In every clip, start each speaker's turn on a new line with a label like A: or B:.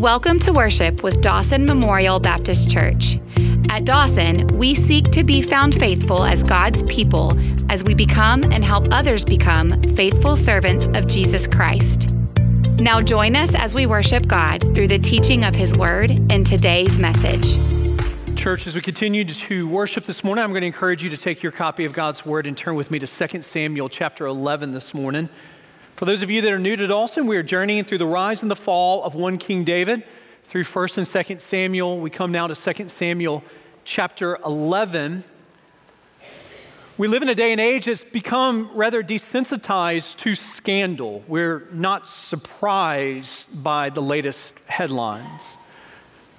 A: Welcome to worship with Dawson Memorial Baptist Church. At Dawson, we seek to be found faithful as God's people as we become and help others become faithful servants of Jesus Christ. Now, join us as we worship God through the teaching of His Word in today's message.
B: Church, as we continue to worship this morning, I'm going to encourage you to take your copy of God's Word and turn with me to 2 Samuel chapter 11 this morning. For those of you that are new to Dawson, we are journeying through the rise and the fall of one King David through 1st and 2nd Samuel. We come now to 2nd Samuel chapter 11. We live in a day and age that's become rather desensitized to scandal. We're not surprised by the latest headlines.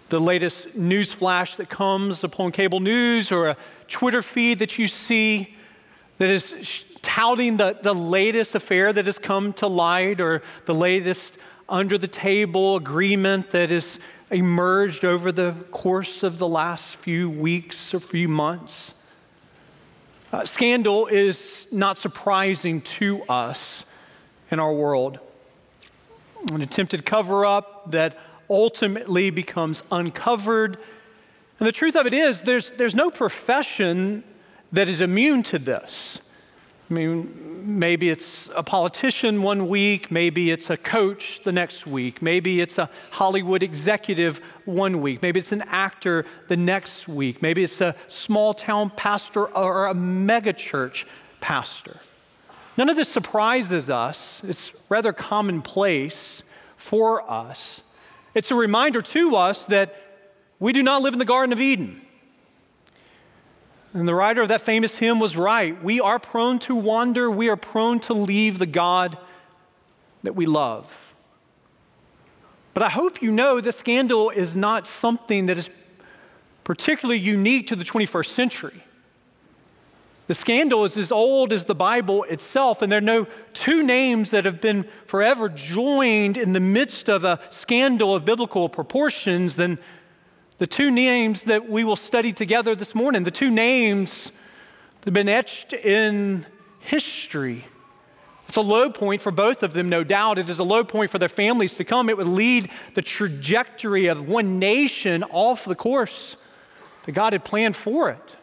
B: The latest news flash that comes upon cable news or a Twitter feed that you see that is touting the, the latest affair that has come to light or the latest under the table agreement that has emerged over the course of the last few weeks or few months. Uh, scandal is not surprising to us in our world. An attempted cover up that ultimately becomes uncovered. And the truth of it is, there's, there's no profession that is immune to this. I mean, maybe it's a politician one week, maybe it's a coach the next week, maybe it's a Hollywood executive one week, maybe it's an actor the next week, maybe it's a small town pastor or a megachurch pastor. None of this surprises us, it's rather commonplace for us. It's a reminder to us that we do not live in the Garden of Eden. And the writer of that famous hymn was right. We are prone to wander, we are prone to leave the God that we love. But I hope you know that scandal is not something that is particularly unique to the 21st century. The scandal is as old as the Bible itself, and there are no two names that have been forever joined in the midst of a scandal of biblical proportions than the two names that we will study together this morning, the two names that have been etched in history. It's a low point for both of them, no doubt. It is a low point for their families to come. It would lead the trajectory of one nation off the course that God had planned for it.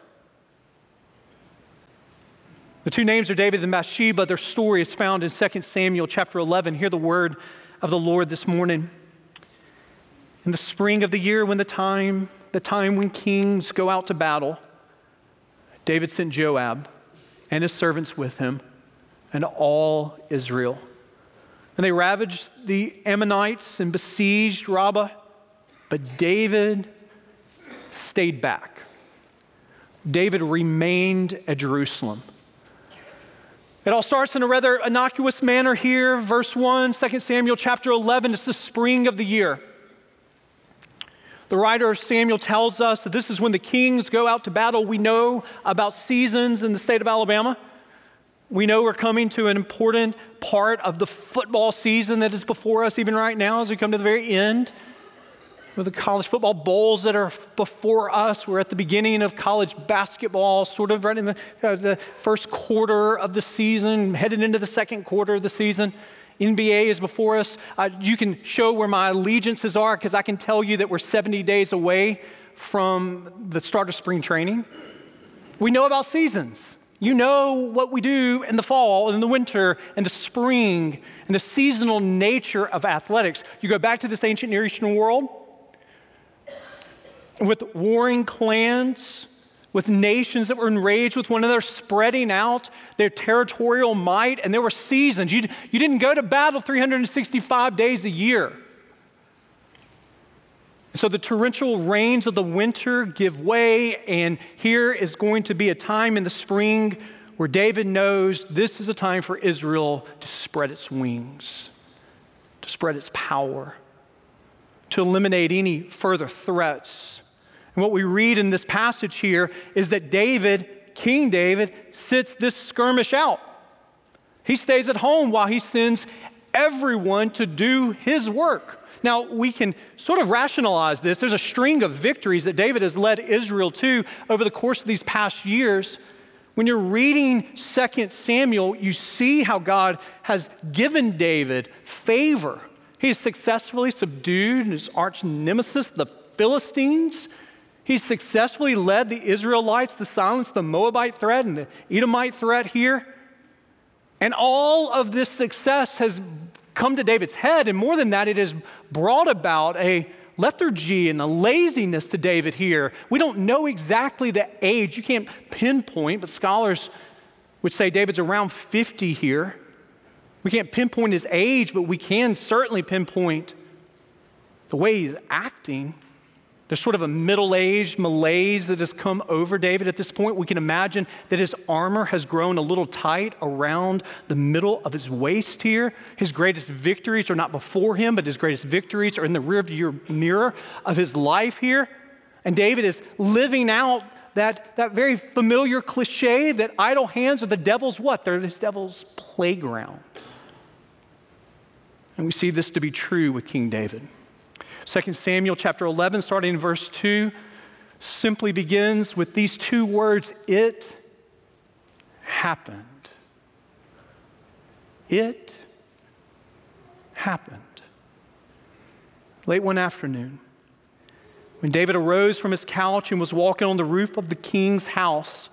B: The two names are David and Bathsheba. Their story is found in 2 Samuel chapter 11. Hear the word of the Lord this morning. In the spring of the year, when the time, the time when kings go out to battle, David sent Joab and his servants with him and all Israel. And they ravaged the Ammonites and besieged Rabbah, but David stayed back. David remained at Jerusalem. It all starts in a rather innocuous manner here. Verse 1, 2 Samuel chapter 11. It's the spring of the year. The writer Samuel tells us that this is when the kings go out to battle. We know about seasons in the state of Alabama. We know we're coming to an important part of the football season that is before us, even right now, as we come to the very end. With the college football bowls that are before us, we're at the beginning of college basketball, sort of right in the, uh, the first quarter of the season, headed into the second quarter of the season. NBA is before us. Uh, you can show where my allegiances are because I can tell you that we're 70 days away from the start of spring training. We know about seasons. You know what we do in the fall, in the winter, in the spring, and the seasonal nature of athletics. You go back to this ancient Near Eastern world with warring clans, with nations that were enraged with one another, spreading out their territorial might, and there were seasons. You, you didn't go to battle 365 days a year. So the torrential rains of the winter give way, and here is going to be a time in the spring where David knows this is a time for Israel to spread its wings, to spread its power, to eliminate any further threats and what we read in this passage here is that David, King David, sits this skirmish out. He stays at home while he sends everyone to do his work. Now, we can sort of rationalize this. There's a string of victories that David has led Israel to over the course of these past years. When you're reading 2 Samuel, you see how God has given David favor He's successfully subdued his arch nemesis, the Philistines. He's successfully led the Israelites to silence the Moabite threat and the Edomite threat here. And all of this success has come to David's head. And more than that, it has brought about a lethargy and a laziness to David here. We don't know exactly the age. You can't pinpoint, but scholars would say David's around 50 here. We can't pinpoint his age, but we can certainly pinpoint the way he's acting. There's sort of a middle aged malaise that has come over David at this point. We can imagine that his armor has grown a little tight around the middle of his waist here. His greatest victories are not before him, but his greatest victories are in the rearview mirror of his life here. And David is living out that, that very familiar cliche that idle hands are the devil's what? They're the devil's playground. And we see this to be true with King David. 2 Samuel chapter 11, starting in verse 2, simply begins with these two words It happened. It happened. Late one afternoon, when David arose from his couch and was walking on the roof of the king's house,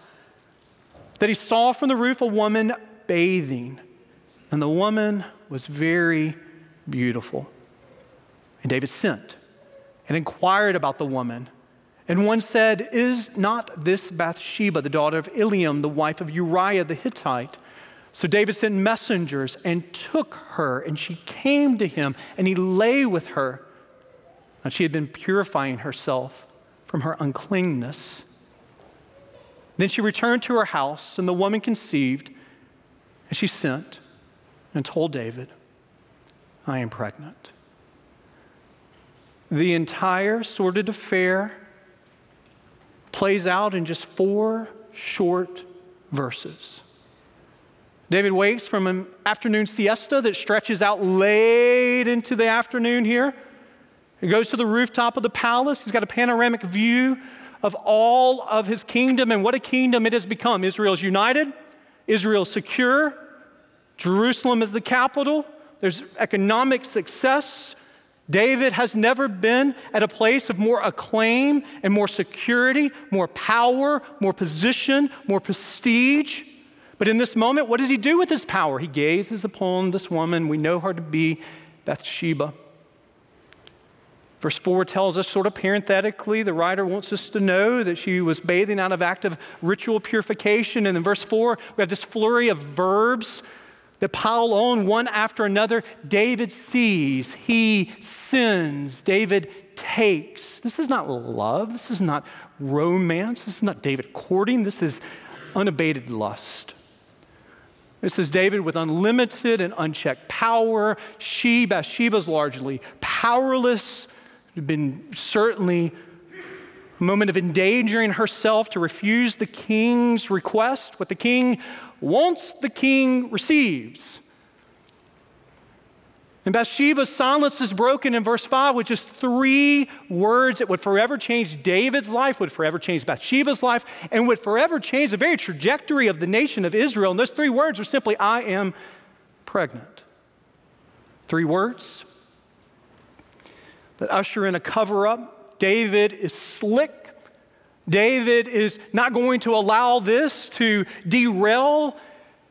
B: that he saw from the roof a woman bathing, and the woman was very beautiful. And David sent and inquired about the woman. And one said, Is not this Bathsheba, the daughter of Eliam, the wife of Uriah the Hittite? So David sent messengers and took her, and she came to him, and he lay with her. And she had been purifying herself from her uncleanness. Then she returned to her house, and the woman conceived, and she sent and told David, I am pregnant. The entire sordid affair plays out in just four short verses. David wakes from an afternoon siesta that stretches out late into the afternoon here. He goes to the rooftop of the palace. He's got a panoramic view of all of his kingdom and what a kingdom it has become. Israel is united, Israel is secure, Jerusalem is the capital, there's economic success, David has never been at a place of more acclaim and more security, more power, more position, more prestige. But in this moment, what does he do with his power? He gazes upon this woman. We know her to be Bathsheba. Verse 4 tells us, sort of parenthetically, the writer wants us to know that she was bathing out of active ritual purification. And in verse 4, we have this flurry of verbs that pile on one after another. David sees, he sins, David takes. This is not love, this is not romance, this is not David courting, this is unabated lust. This is David with unlimited and unchecked power. She, Bathsheba, is largely powerless, been certainly a moment of endangering herself to refuse the king's request. What the king wants, the king receives. And Bathsheba's silence is broken in verse 5 with just three words that would forever change David's life, would forever change Bathsheba's life, and would forever change the very trajectory of the nation of Israel. And those three words are simply, I am pregnant. Three words that usher in a cover up. David is slick David is not going to allow this to derail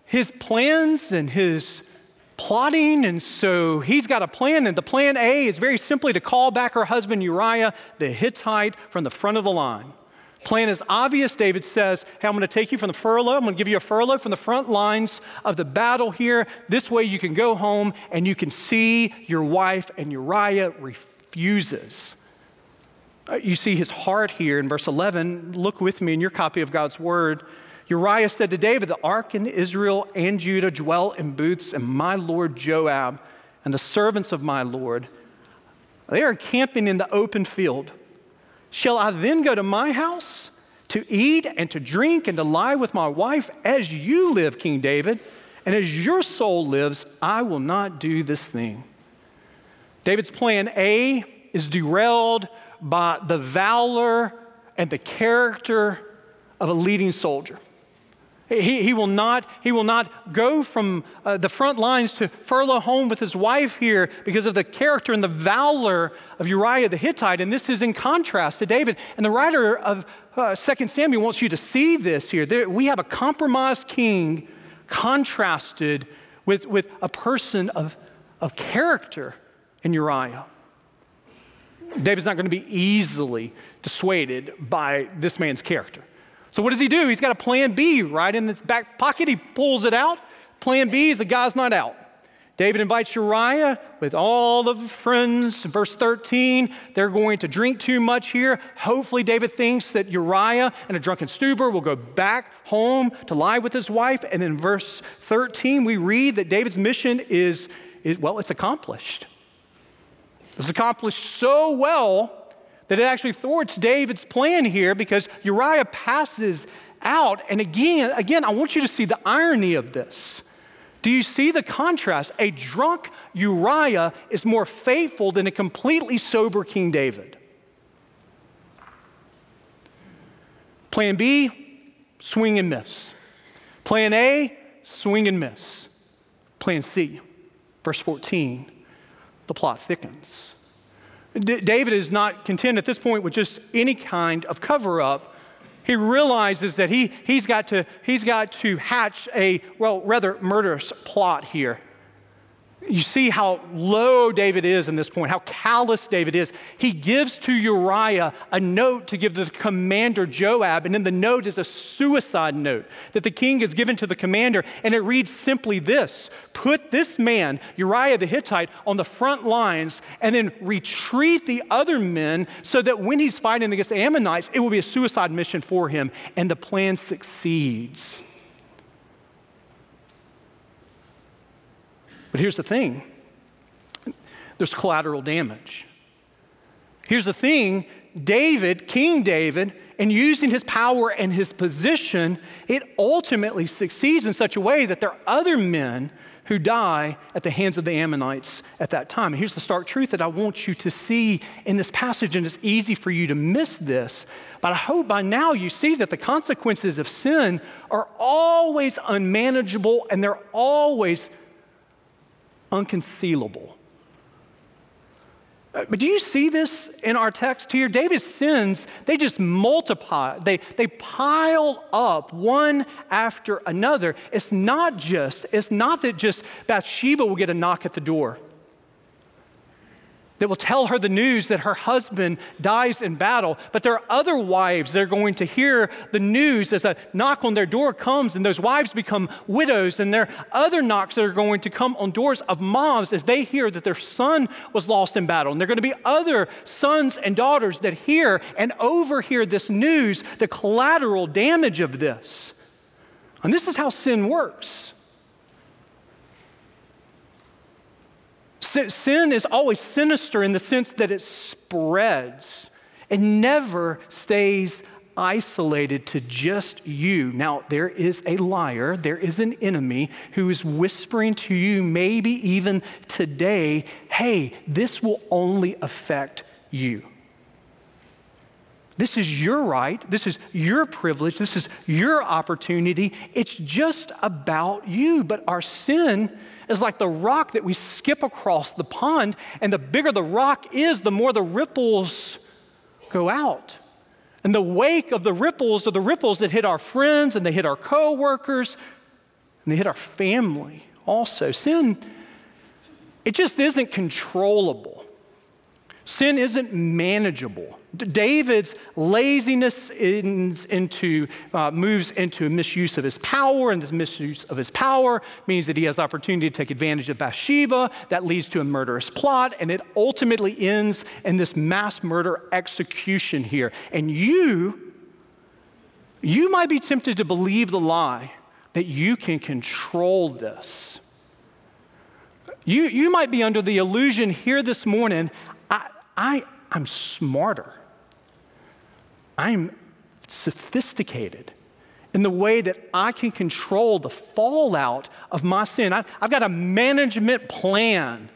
B: his plans and his plotting. And so he's got a plan. And the plan A is very simply to call back her husband Uriah the Hittite from the front of the line. Plan is obvious. David says, Hey, I'm going to take you from the furlough. I'm going to give you a furlough from the front lines of the battle here. This way you can go home and you can see your wife. And Uriah refuses. Uh, you see his heart here in verse 11. Look with me in your copy of God's word. Uriah said to David, The ark in Israel and Judah dwell in booths, and my lord Joab and the servants of my lord, they are camping in the open field. Shall I then go to my house to eat and to drink and to lie with my wife as you live, King David? And as your soul lives, I will not do this thing. David's plan A is derailed by the valor and the character of a leading soldier. He, he, will, not, he will not go from uh, the front lines to furlough home with his wife here because of the character and the valor of Uriah the Hittite. And this is in contrast to David. And the writer of uh, 2 Samuel wants you to see this here. There, we have a compromised king contrasted with, with a person of, of character in Uriah. David's not going to be easily dissuaded by this man's character. So, what does he do? He's got a plan B right in his back pocket. He pulls it out. Plan B is the guy's not out. David invites Uriah with all of his friends. Verse 13, they're going to drink too much here. Hopefully, David thinks that Uriah and a drunken stupor will go back home to lie with his wife. And in verse 13, we read that David's mission is, is well, it's accomplished. It's accomplished so well that it actually thwarts David's plan here because Uriah passes out. And again, again, I want you to see the irony of this. Do you see the contrast? A drunk Uriah is more faithful than a completely sober King David. Plan B, swing and miss. Plan A, swing and miss. Plan C, verse 14, the plot thickens. D- David is not content at this point with just any kind of cover up. He realizes that he, he's, got to, he's got to hatch a, well, rather murderous plot here you see how low David is in this point, how callous David is. He gives to Uriah a note to give to the commander Joab, and in the note is a suicide note that the king has given to the commander, and it reads simply this Put this man, Uriah the Hittite, on the front lines, and then retreat the other men so that when he's fighting against the Ammonites, it will be a suicide mission for him, and the plan succeeds. But here's the thing there's collateral damage. Here's the thing David, King David, and using his power and his position, it ultimately succeeds in such a way that there are other men who die at the hands of the Ammonites at that time. And here's the stark truth that I want you to see in this passage, and it's easy for you to miss this, but I hope by now you see that the consequences of sin are always unmanageable and they're always unconcealable. But do you see this in our text here? David's sins, they just multiply, they, they pile up one after another. It's not just, it's not that just Bathsheba will get a knock at the door that will tell her the news that her husband dies in battle. But there are other wives that are going to hear the news as a knock on their door comes, and those wives become widows. And there are other knocks that are going to come on doors of moms as they hear that their son was lost in battle. And there are going to be other sons and daughters that hear and overhear this news, the collateral damage of this. And this is how sin works. Sin is always sinister in the sense that it spreads. It never stays isolated to just you. Now, there is a liar, there is an enemy who is whispering to you, maybe even today, hey, this will only affect you. This is your right. This is your privilege. This is your opportunity. It's just about you. But our sin is like the rock that we skip across the pond, and the bigger the rock is, the more the ripples go out. And the wake of the ripples are the ripples that hit our friends and they hit our coworkers and they hit our family also. Sin, it just isn't controllable. Sin isn't manageable. David's laziness ends into, uh, moves into a misuse of his power, and this misuse of his power means that he has the opportunity to take advantage of Bathsheba. That leads to a murderous plot, and it ultimately ends in this mass murder execution here. And you, you might be tempted to believe the lie that you can control this. You, you might be under the illusion here this morning I, I, I'm smarter. I'm sophisticated in the way that I can control the fallout of my sin. I, have got a management plan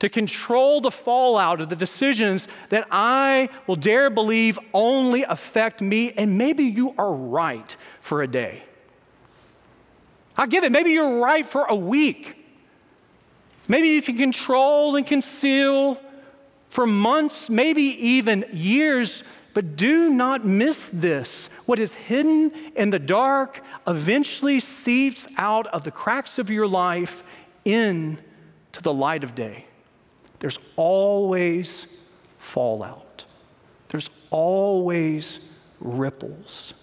B: to control the fallout of the decisions that I will dare believe only affect me. And maybe you are right for a day. I give it. Maybe you're right for a week. Maybe you can control and conceal for months, maybe even years, but do not miss this. What is hidden in the dark eventually seeps out of the cracks of your life into the light of day. There's always fallout, there's always ripples.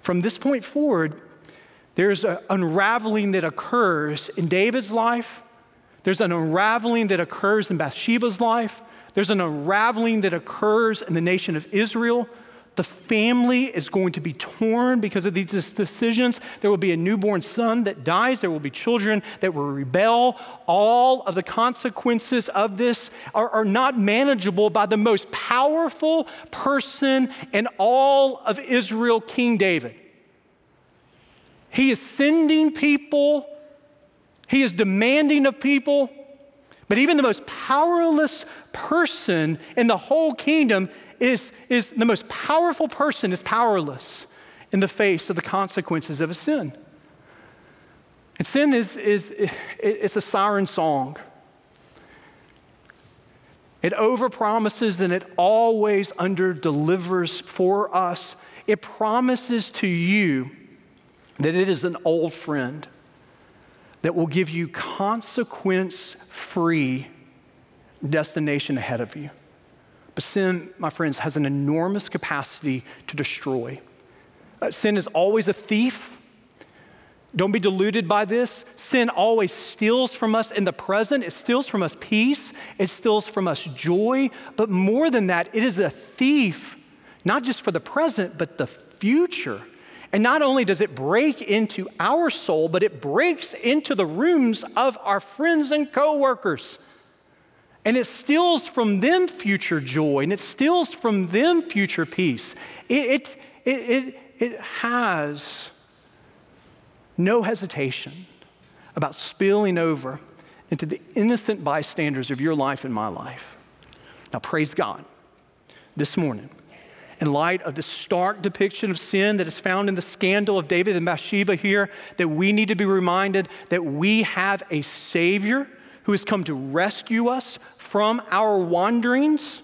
B: From this point forward, there's an unraveling that occurs in David's life. There's an unraveling that occurs in Bathsheba's life. There's an unraveling that occurs in the nation of Israel. The family is going to be torn because of these decisions. There will be a newborn son that dies. There will be children that will rebel. All of the consequences of this are, are not manageable by the most powerful person in all of Israel, King David. He is sending people, he is demanding of people, but even the most powerless person in the whole kingdom is, is the most powerful person is powerless in the face of the consequences of a sin. And sin is, is it's a siren song. It overpromises and it always underdelivers for us. It promises to you that it is an old friend that will give you consequence free destination ahead of you. But sin, my friends, has an enormous capacity to destroy. Uh, sin is always a thief. Don't be deluded by this. Sin always steals from us in the present. It steals from us peace. It steals from us joy. But more than that, it is a thief, not just for the present, but the future. And not only does it break into our soul, but it breaks into the rooms of our friends and coworkers. And it steals from them future joy and it steals from them future peace. It, it, it, it, it has no hesitation about spilling over into the innocent bystanders of your life and my life. Now, praise God this morning in light of the stark depiction of sin that is found in the scandal of David and Bathsheba here, that we need to be reminded that we have a Savior who has come to rescue us from our wanderings,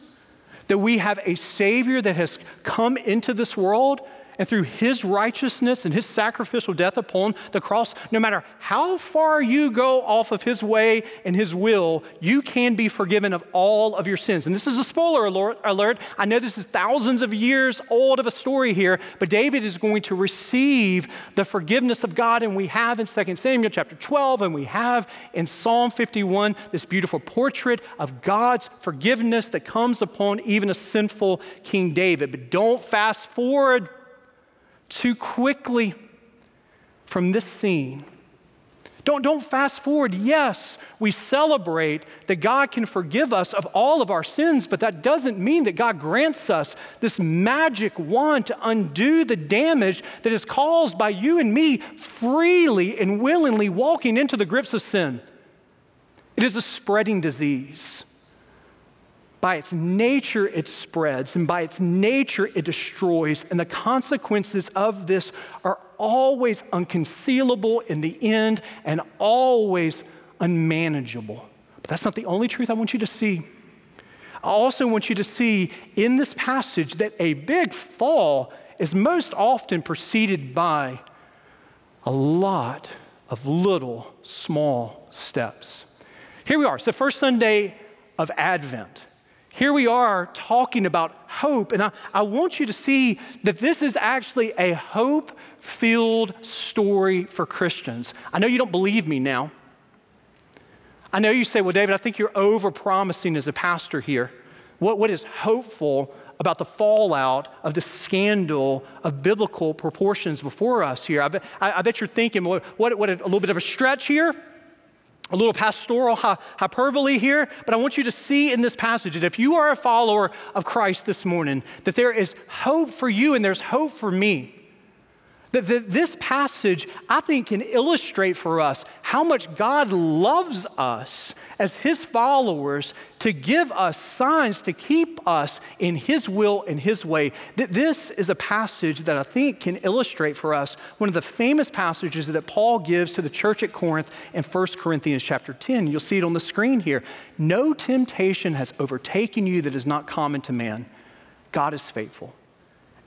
B: that we have a Savior that has come into this world and through his righteousness and his sacrificial death upon the cross, no matter how far you go off of his way and his will, you can be forgiven of all of your sins. And this is a spoiler alert. I know this is thousands of years old of a story here, but David is going to receive the forgiveness of God. And we have in 2 Samuel chapter 12, and we have in Psalm 51 this beautiful portrait of God's forgiveness that comes upon even a sinful King David. But don't fast forward too quickly from this scene. Don't, don't fast forward. Yes, we celebrate that God can forgive us of all of our sins, but that doesn't mean that God grants us this magic wand to undo the damage that is caused by you and me freely and willingly walking into the grips of sin. It is a spreading disease. By its nature, it spreads, and by its nature, it destroys. And the consequences of this are always unconcealable in the end and always unmanageable. But that's not the only truth I want you to see. I also want you to see in this passage that a big fall is most often preceded by a lot of little, small steps. Here we are. It's the first Sunday of Advent. Here we are talking about hope, and I, I want you to see that this is actually a hope filled story for Christians. I know you don't believe me now. I know you say, well, David, I think you're over promising as a pastor here. What, what is hopeful about the fallout of the scandal of biblical proportions before us here? I bet, I, I bet you're thinking, what, what, what, a little bit of a stretch here? A little pastoral hyperbole here, but I want you to see in this passage that if you are a follower of Christ this morning, that there is hope for you and there's hope for me. That this passage, I think, can illustrate for us how much God loves us as His followers to give us signs to keep us in His will and His way. That this is a passage that I think can illustrate for us one of the famous passages that Paul gives to the church at Corinth in 1 Corinthians chapter 10. You'll see it on the screen here. No temptation has overtaken you that is not common to man. God is faithful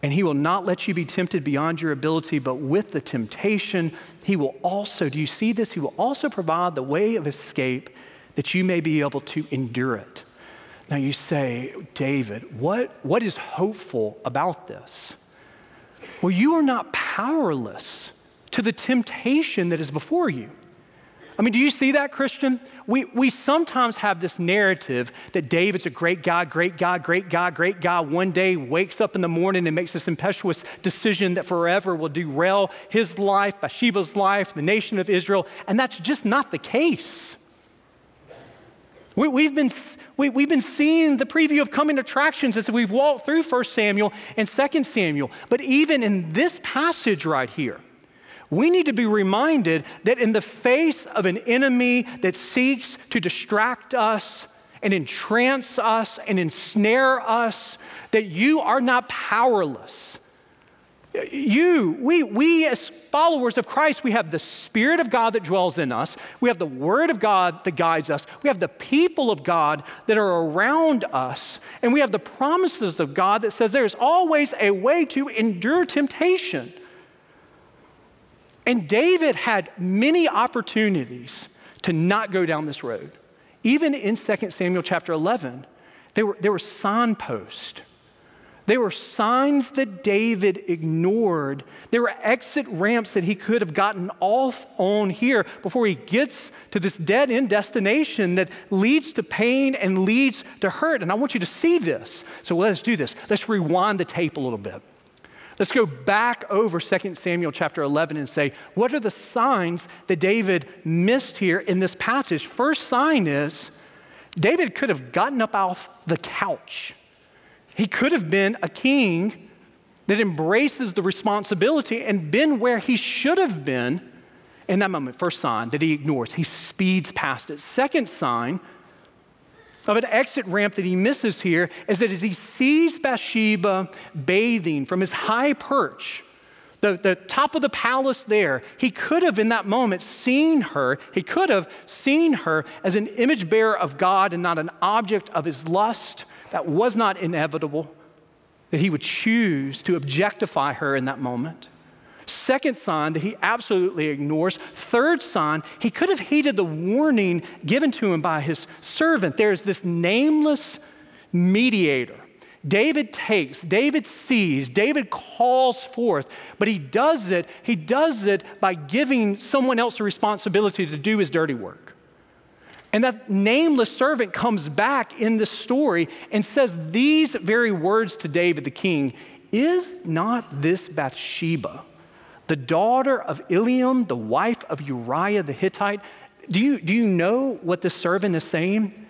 B: and he will not let you be tempted beyond your ability, but with the temptation, he will also, do you see this? He will also provide the way of escape that you may be able to endure it. Now you say, David, what, what is hopeful about this? Well, you are not powerless to the temptation that is before you. I mean, do you see that, Christian? We, we sometimes have this narrative that David's a great guy, great guy, great guy, great guy. One day wakes up in the morning and makes this impetuous decision that forever will derail his life, Bathsheba's life, the nation of Israel. And that's just not the case. We, have been, we, we've been seeing the preview of coming attractions as we've walked through 1 Samuel and 2 Samuel. But even in this passage right here, we need to be reminded that in the face of an enemy that seeks to distract us and entrance us and ensnare us, that you are not powerless. You, we, we as followers of Christ, we have the Spirit of God that dwells in us. We have the Word of God that guides us. We have the people of God that are around us. And we have the promises of God that says there's always a way to endure temptation. And David had many opportunities to not go down this road. Even in 2 Samuel chapter 11, there were, there were signposts. There were signs that David ignored. There were exit ramps that he could have gotten off on here before he gets to this dead end destination that leads to pain and leads to hurt. And I want you to see this. So let's do this. Let's rewind the tape a little bit. Let's go back over 2 Samuel chapter 11 and say, what are the signs that David missed here in this passage? First sign is David could have gotten up off the couch. He could have been a king that embraces the responsibility and been where he should have been in that moment. First sign that he ignores, he speeds past it. Second sign, of an exit ramp that he misses here is that as he sees Bathsheba bathing from his high perch, the, the top of the palace there, he could have in that moment seen her, he could have seen her as an image bearer of God and not an object of his lust. That was not inevitable, that he would choose to objectify her in that moment. Second sign that he absolutely ignores. Third sign, he could have heeded the warning given to him by his servant. There's this nameless mediator. David takes, David sees, David calls forth, but he does it, he does it by giving someone else the responsibility to do his dirty work. And that nameless servant comes back in the story and says these very words to David the king Is not this Bathsheba? The daughter of Eliam, the wife of Uriah the Hittite. Do you, do you know what the servant is saying?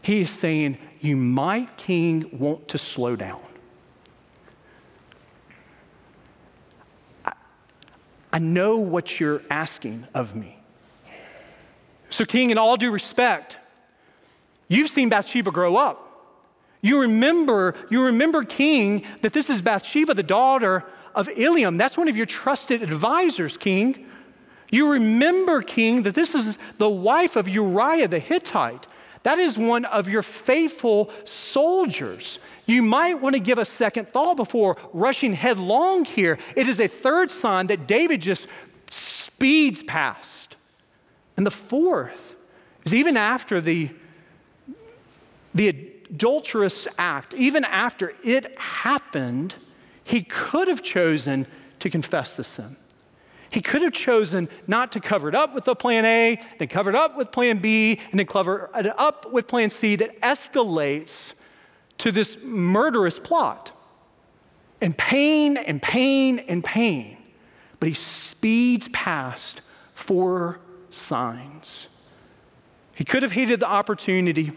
B: He is saying, You might, king, want to slow down. I, I know what you're asking of me. So, king, in all due respect, you've seen Bathsheba grow up. You remember, you remember, king, that this is Bathsheba, the daughter of Eliam. That's one of your trusted advisors, king. You remember, king, that this is the wife of Uriah the Hittite. That is one of your faithful soldiers. You might want to give a second thought before rushing headlong here. It is a third sign that David just speeds past. And the fourth is even after the, the adulterous act, even after it happened, he could have chosen to confess the sin. He could have chosen not to cover it up with a plan A, then cover it up with plan B, and then cover it up with plan C that escalates to this murderous plot. And pain and pain and pain. But he speeds past four signs. He could have heeded the opportunity,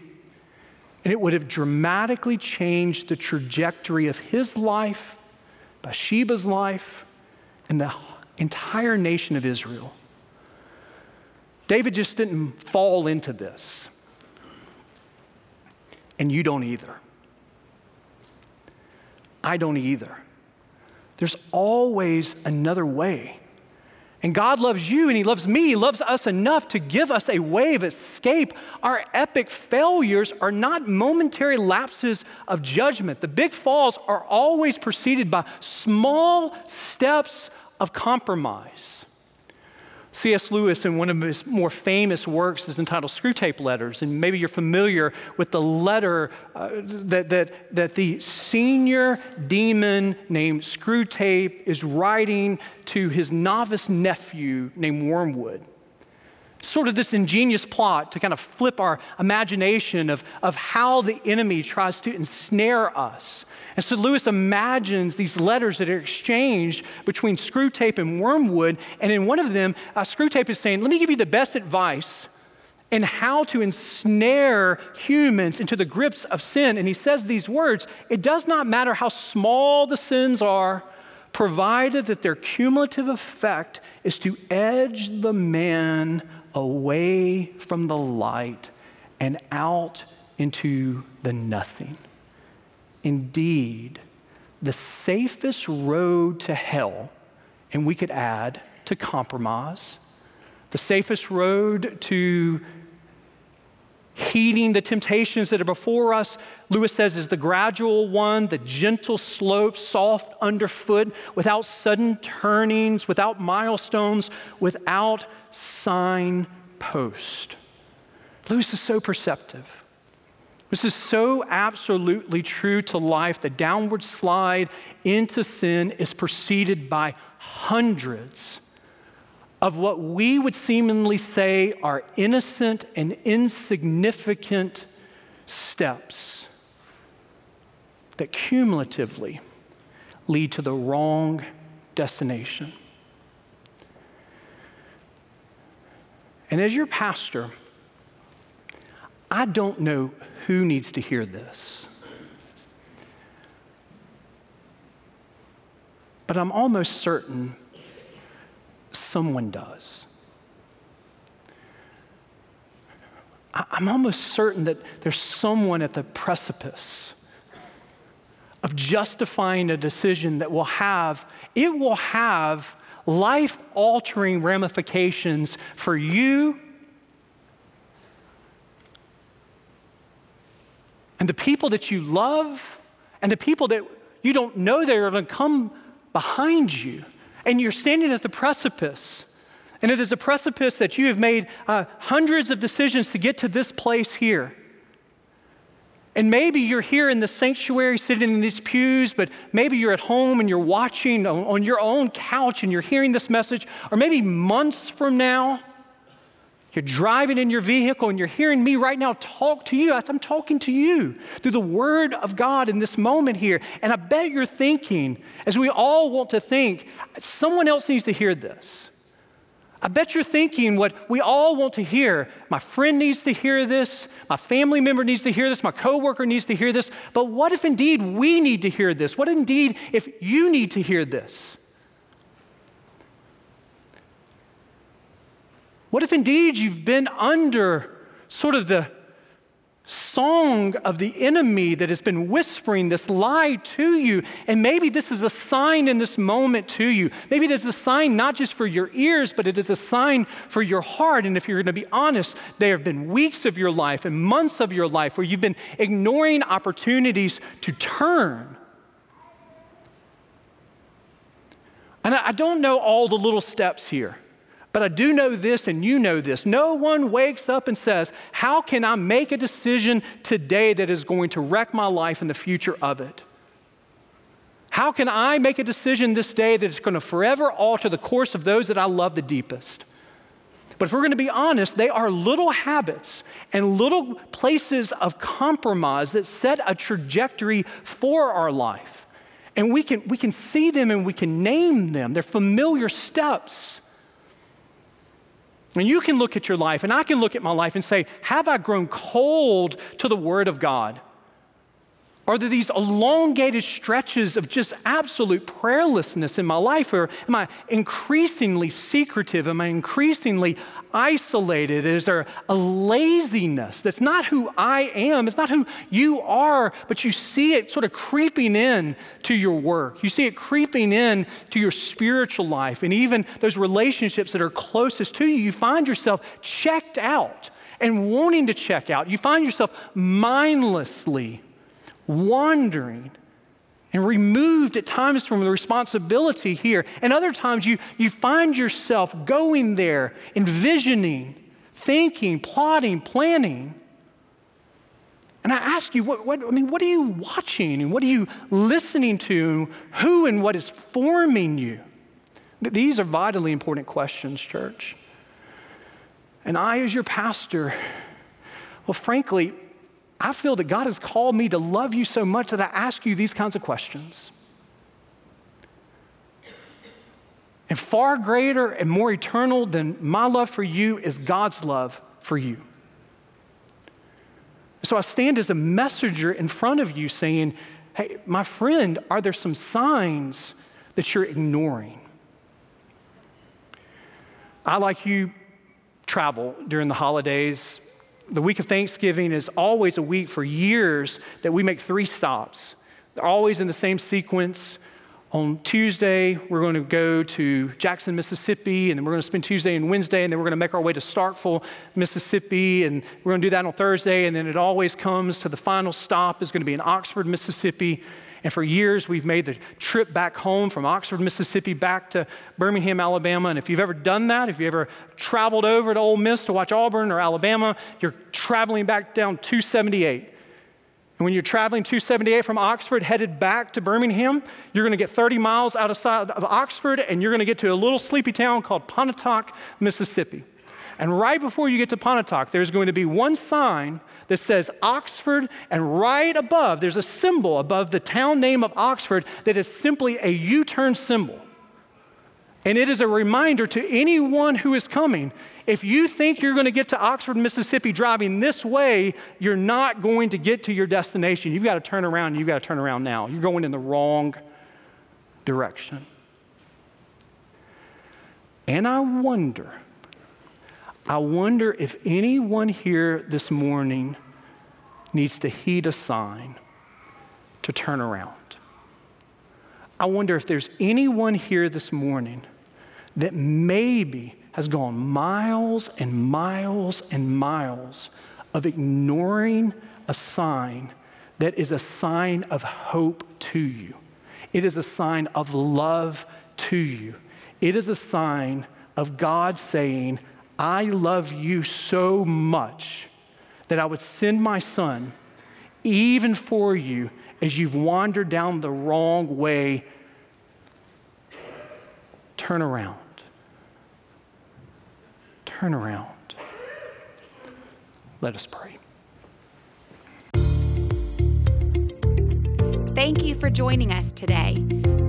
B: and it would have dramatically changed the trajectory of his life Bathsheba's life and the entire nation of Israel. David just didn't fall into this. And you don't either. I don't either. There's always another way. And God loves you and He loves me. He loves us enough to give us a way of escape. Our epic failures are not momentary lapses of judgment. The big falls are always preceded by small steps of compromise. C.S. Lewis, in one of his more famous works, is entitled Screwtape Letters. And maybe you're familiar with the letter uh, that, that, that the senior demon named Screwtape is writing to his novice nephew named Wormwood sort of this ingenious plot to kind of flip our imagination of, of how the enemy tries to ensnare us. And so Lewis imagines these letters that are exchanged between Screwtape and Wormwood. And in one of them, uh, Screwtape is saying, Let me give you the best advice in how to ensnare humans into the grips of sin. And he says these words It does not matter how small the sins are, provided that their cumulative effect is to edge the man away from the light and out into the nothing. Indeed, the safest road to hell, and we could add to compromise, the safest road to heeding the temptations that are before us, Lewis says, is the gradual one, the gentle slope, soft underfoot, without sudden turnings, without milestones, without signpost. Lewis is so perceptive. This is so absolutely true to life. The downward slide into sin is preceded by hundreds of what we would seemingly say are innocent and insignificant steps that cumulatively lead to the wrong destination. And as your pastor, I don't know who needs to hear this. But I'm almost certain someone does. I'm almost certain that there's someone at the precipice of justifying a decision that will have, it will have life altering ramifications for you and the people that you love and the people that you don't know that are going to come behind you and you're standing at the precipice. And it is a precipice that you have made uh, hundreds of decisions to get to this place here. And maybe you're here in the sanctuary sitting in these pews, but maybe you're at home and you're watching on, on your own couch and you're hearing this message, or maybe months from now, you're driving in your vehicle and you're hearing me right now talk to you. I'm talking to you through the Word of God in this moment here. And I bet you're thinking, as we all want to think, someone else needs to hear this. I bet you're thinking what we all want to hear. My friend needs to hear this. My family member needs to hear this. My coworker needs to hear this. But what if indeed we need to hear this? What indeed if you need to hear this? What if indeed you've been under sort of the song of the enemy that has been whispering this lie to you. And maybe this is a sign in this moment to you. Maybe it is a sign not just for your ears, but it is a sign for your heart. And if you're going to be honest, there have been weeks of your life and months of your life where you've been ignoring opportunities to turn. And I don't know all the little steps here. But I do know this, and you know this. No one wakes up and says, How can I make a decision today that is going to wreck my life and the future of it? How can I make a decision this day that is going to forever alter the course of those that I love the deepest? But if we're going to be honest, they are little habits and little places of compromise that set a trajectory for our life. And we can, we can see them and we can name them. They're familiar steps. And you can look at your life, and I can look at my life and say, Have I grown cold to the Word of God? Are there these elongated stretches of just absolute prayerlessness in my life? Or am I increasingly secretive? Am I increasingly isolated? Is there a laziness that's not who I am? It's not who you are, but you see it sort of creeping in to your work. You see it creeping in to your spiritual life and even those relationships that are closest to you. You find yourself checked out and wanting to check out. You find yourself mindlessly wandering and removed at times from the responsibility here. And other times you, you find yourself going there, envisioning, thinking, plotting, planning. And I ask you, what, what, I mean, what are you watching and what are you listening to? Who and what is forming you? These are vitally important questions, church. And I, as your pastor, well, frankly, I feel that God has called me to love you so much that I ask you these kinds of questions. And far greater and more eternal than my love for you is God's love for you. So I stand as a messenger in front of you saying, Hey, my friend, are there some signs that you're ignoring? I, like you, travel during the holidays the week of Thanksgiving is always a week for years that we make three stops. They're always in the same sequence. On Tuesday, we're going to go to Jackson, Mississippi, and then we're going to spend Tuesday and Wednesday, and then we're going to make our way to Starkville, Mississippi, and we're going to do that on Thursday, and then it always comes to the final stop is going to be in Oxford, Mississippi. And for years, we've made the trip back home from Oxford, Mississippi, back to Birmingham, Alabama. And if you've ever done that, if you ever traveled over to Ole Miss to watch Auburn or Alabama, you're traveling back down 278. And when you're traveling 278 from Oxford, headed back to Birmingham, you're going to get 30 miles outside of Oxford, and you're going to get to a little sleepy town called Pontotoc, Mississippi. And right before you get to Pontotoc, there's going to be one sign that says Oxford, and right above, there's a symbol above the town name of Oxford that is simply a U turn symbol. And it is a reminder to anyone who is coming if you think you're going to get to Oxford, Mississippi driving this way, you're not going to get to your destination. You've got to turn around. You've got to turn around now. You're going in the wrong direction. And I wonder I wonder if anyone here this morning needs to heed a sign to turn around. I wonder if there's anyone here this morning that maybe has gone miles and miles and miles of ignoring a sign that is a sign of hope to you. It is a sign of love to you. It is a sign of God saying, I love you so much that I would send my son even for you as you've wandered down the wrong way. Turn around. Turn around. Let us pray.
A: Thank you for joining us today.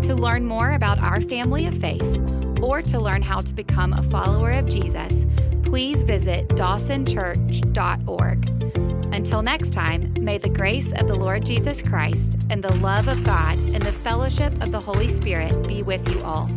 A: To learn more about our family of faith, or to learn how to become a follower of Jesus, please visit dawsonchurch.org. Until next time, may the grace of the Lord Jesus Christ and the love of God and the fellowship of the Holy Spirit be with you all.